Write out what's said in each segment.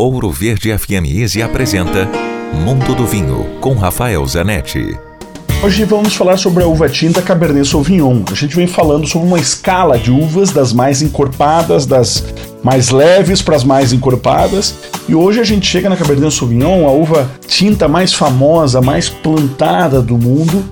Ouro Verde FM Easy apresenta Mundo do Vinho com Rafael Zanetti. Hoje vamos falar sobre a uva tinta Cabernet Sauvignon. A gente vem falando sobre uma escala de uvas das mais encorpadas, das mais leves para as mais encorpadas. E hoje a gente chega na Cabernet Sauvignon, a uva tinta mais famosa, mais plantada do mundo.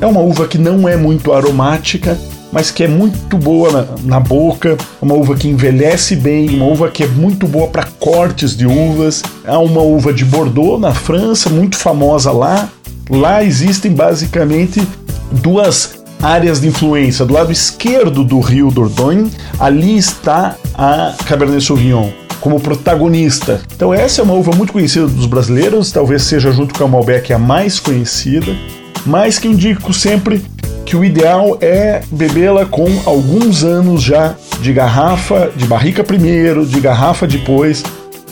É uma uva que não é muito aromática, mas que é muito boa na, na boca, uma uva que envelhece bem, uma uva que é muito boa para cortes de uvas. É uma uva de Bordeaux, na França, muito famosa lá. Lá existem basicamente duas áreas de influência. Do lado esquerdo do rio Dordogne, ali está a Cabernet Sauvignon como protagonista. Então essa é uma uva muito conhecida dos brasileiros, talvez seja junto com a Malbec a mais conhecida, mas que indico sempre que o ideal é bebê-la com alguns anos já de garrafa, de barrica primeiro, de garrafa depois,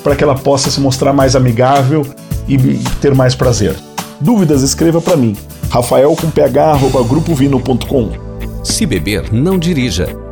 para que ela possa se mostrar mais amigável e ter mais prazer. Dúvidas, escreva para mim. Rafael com ph, grupovino.com. Se beber, não dirija.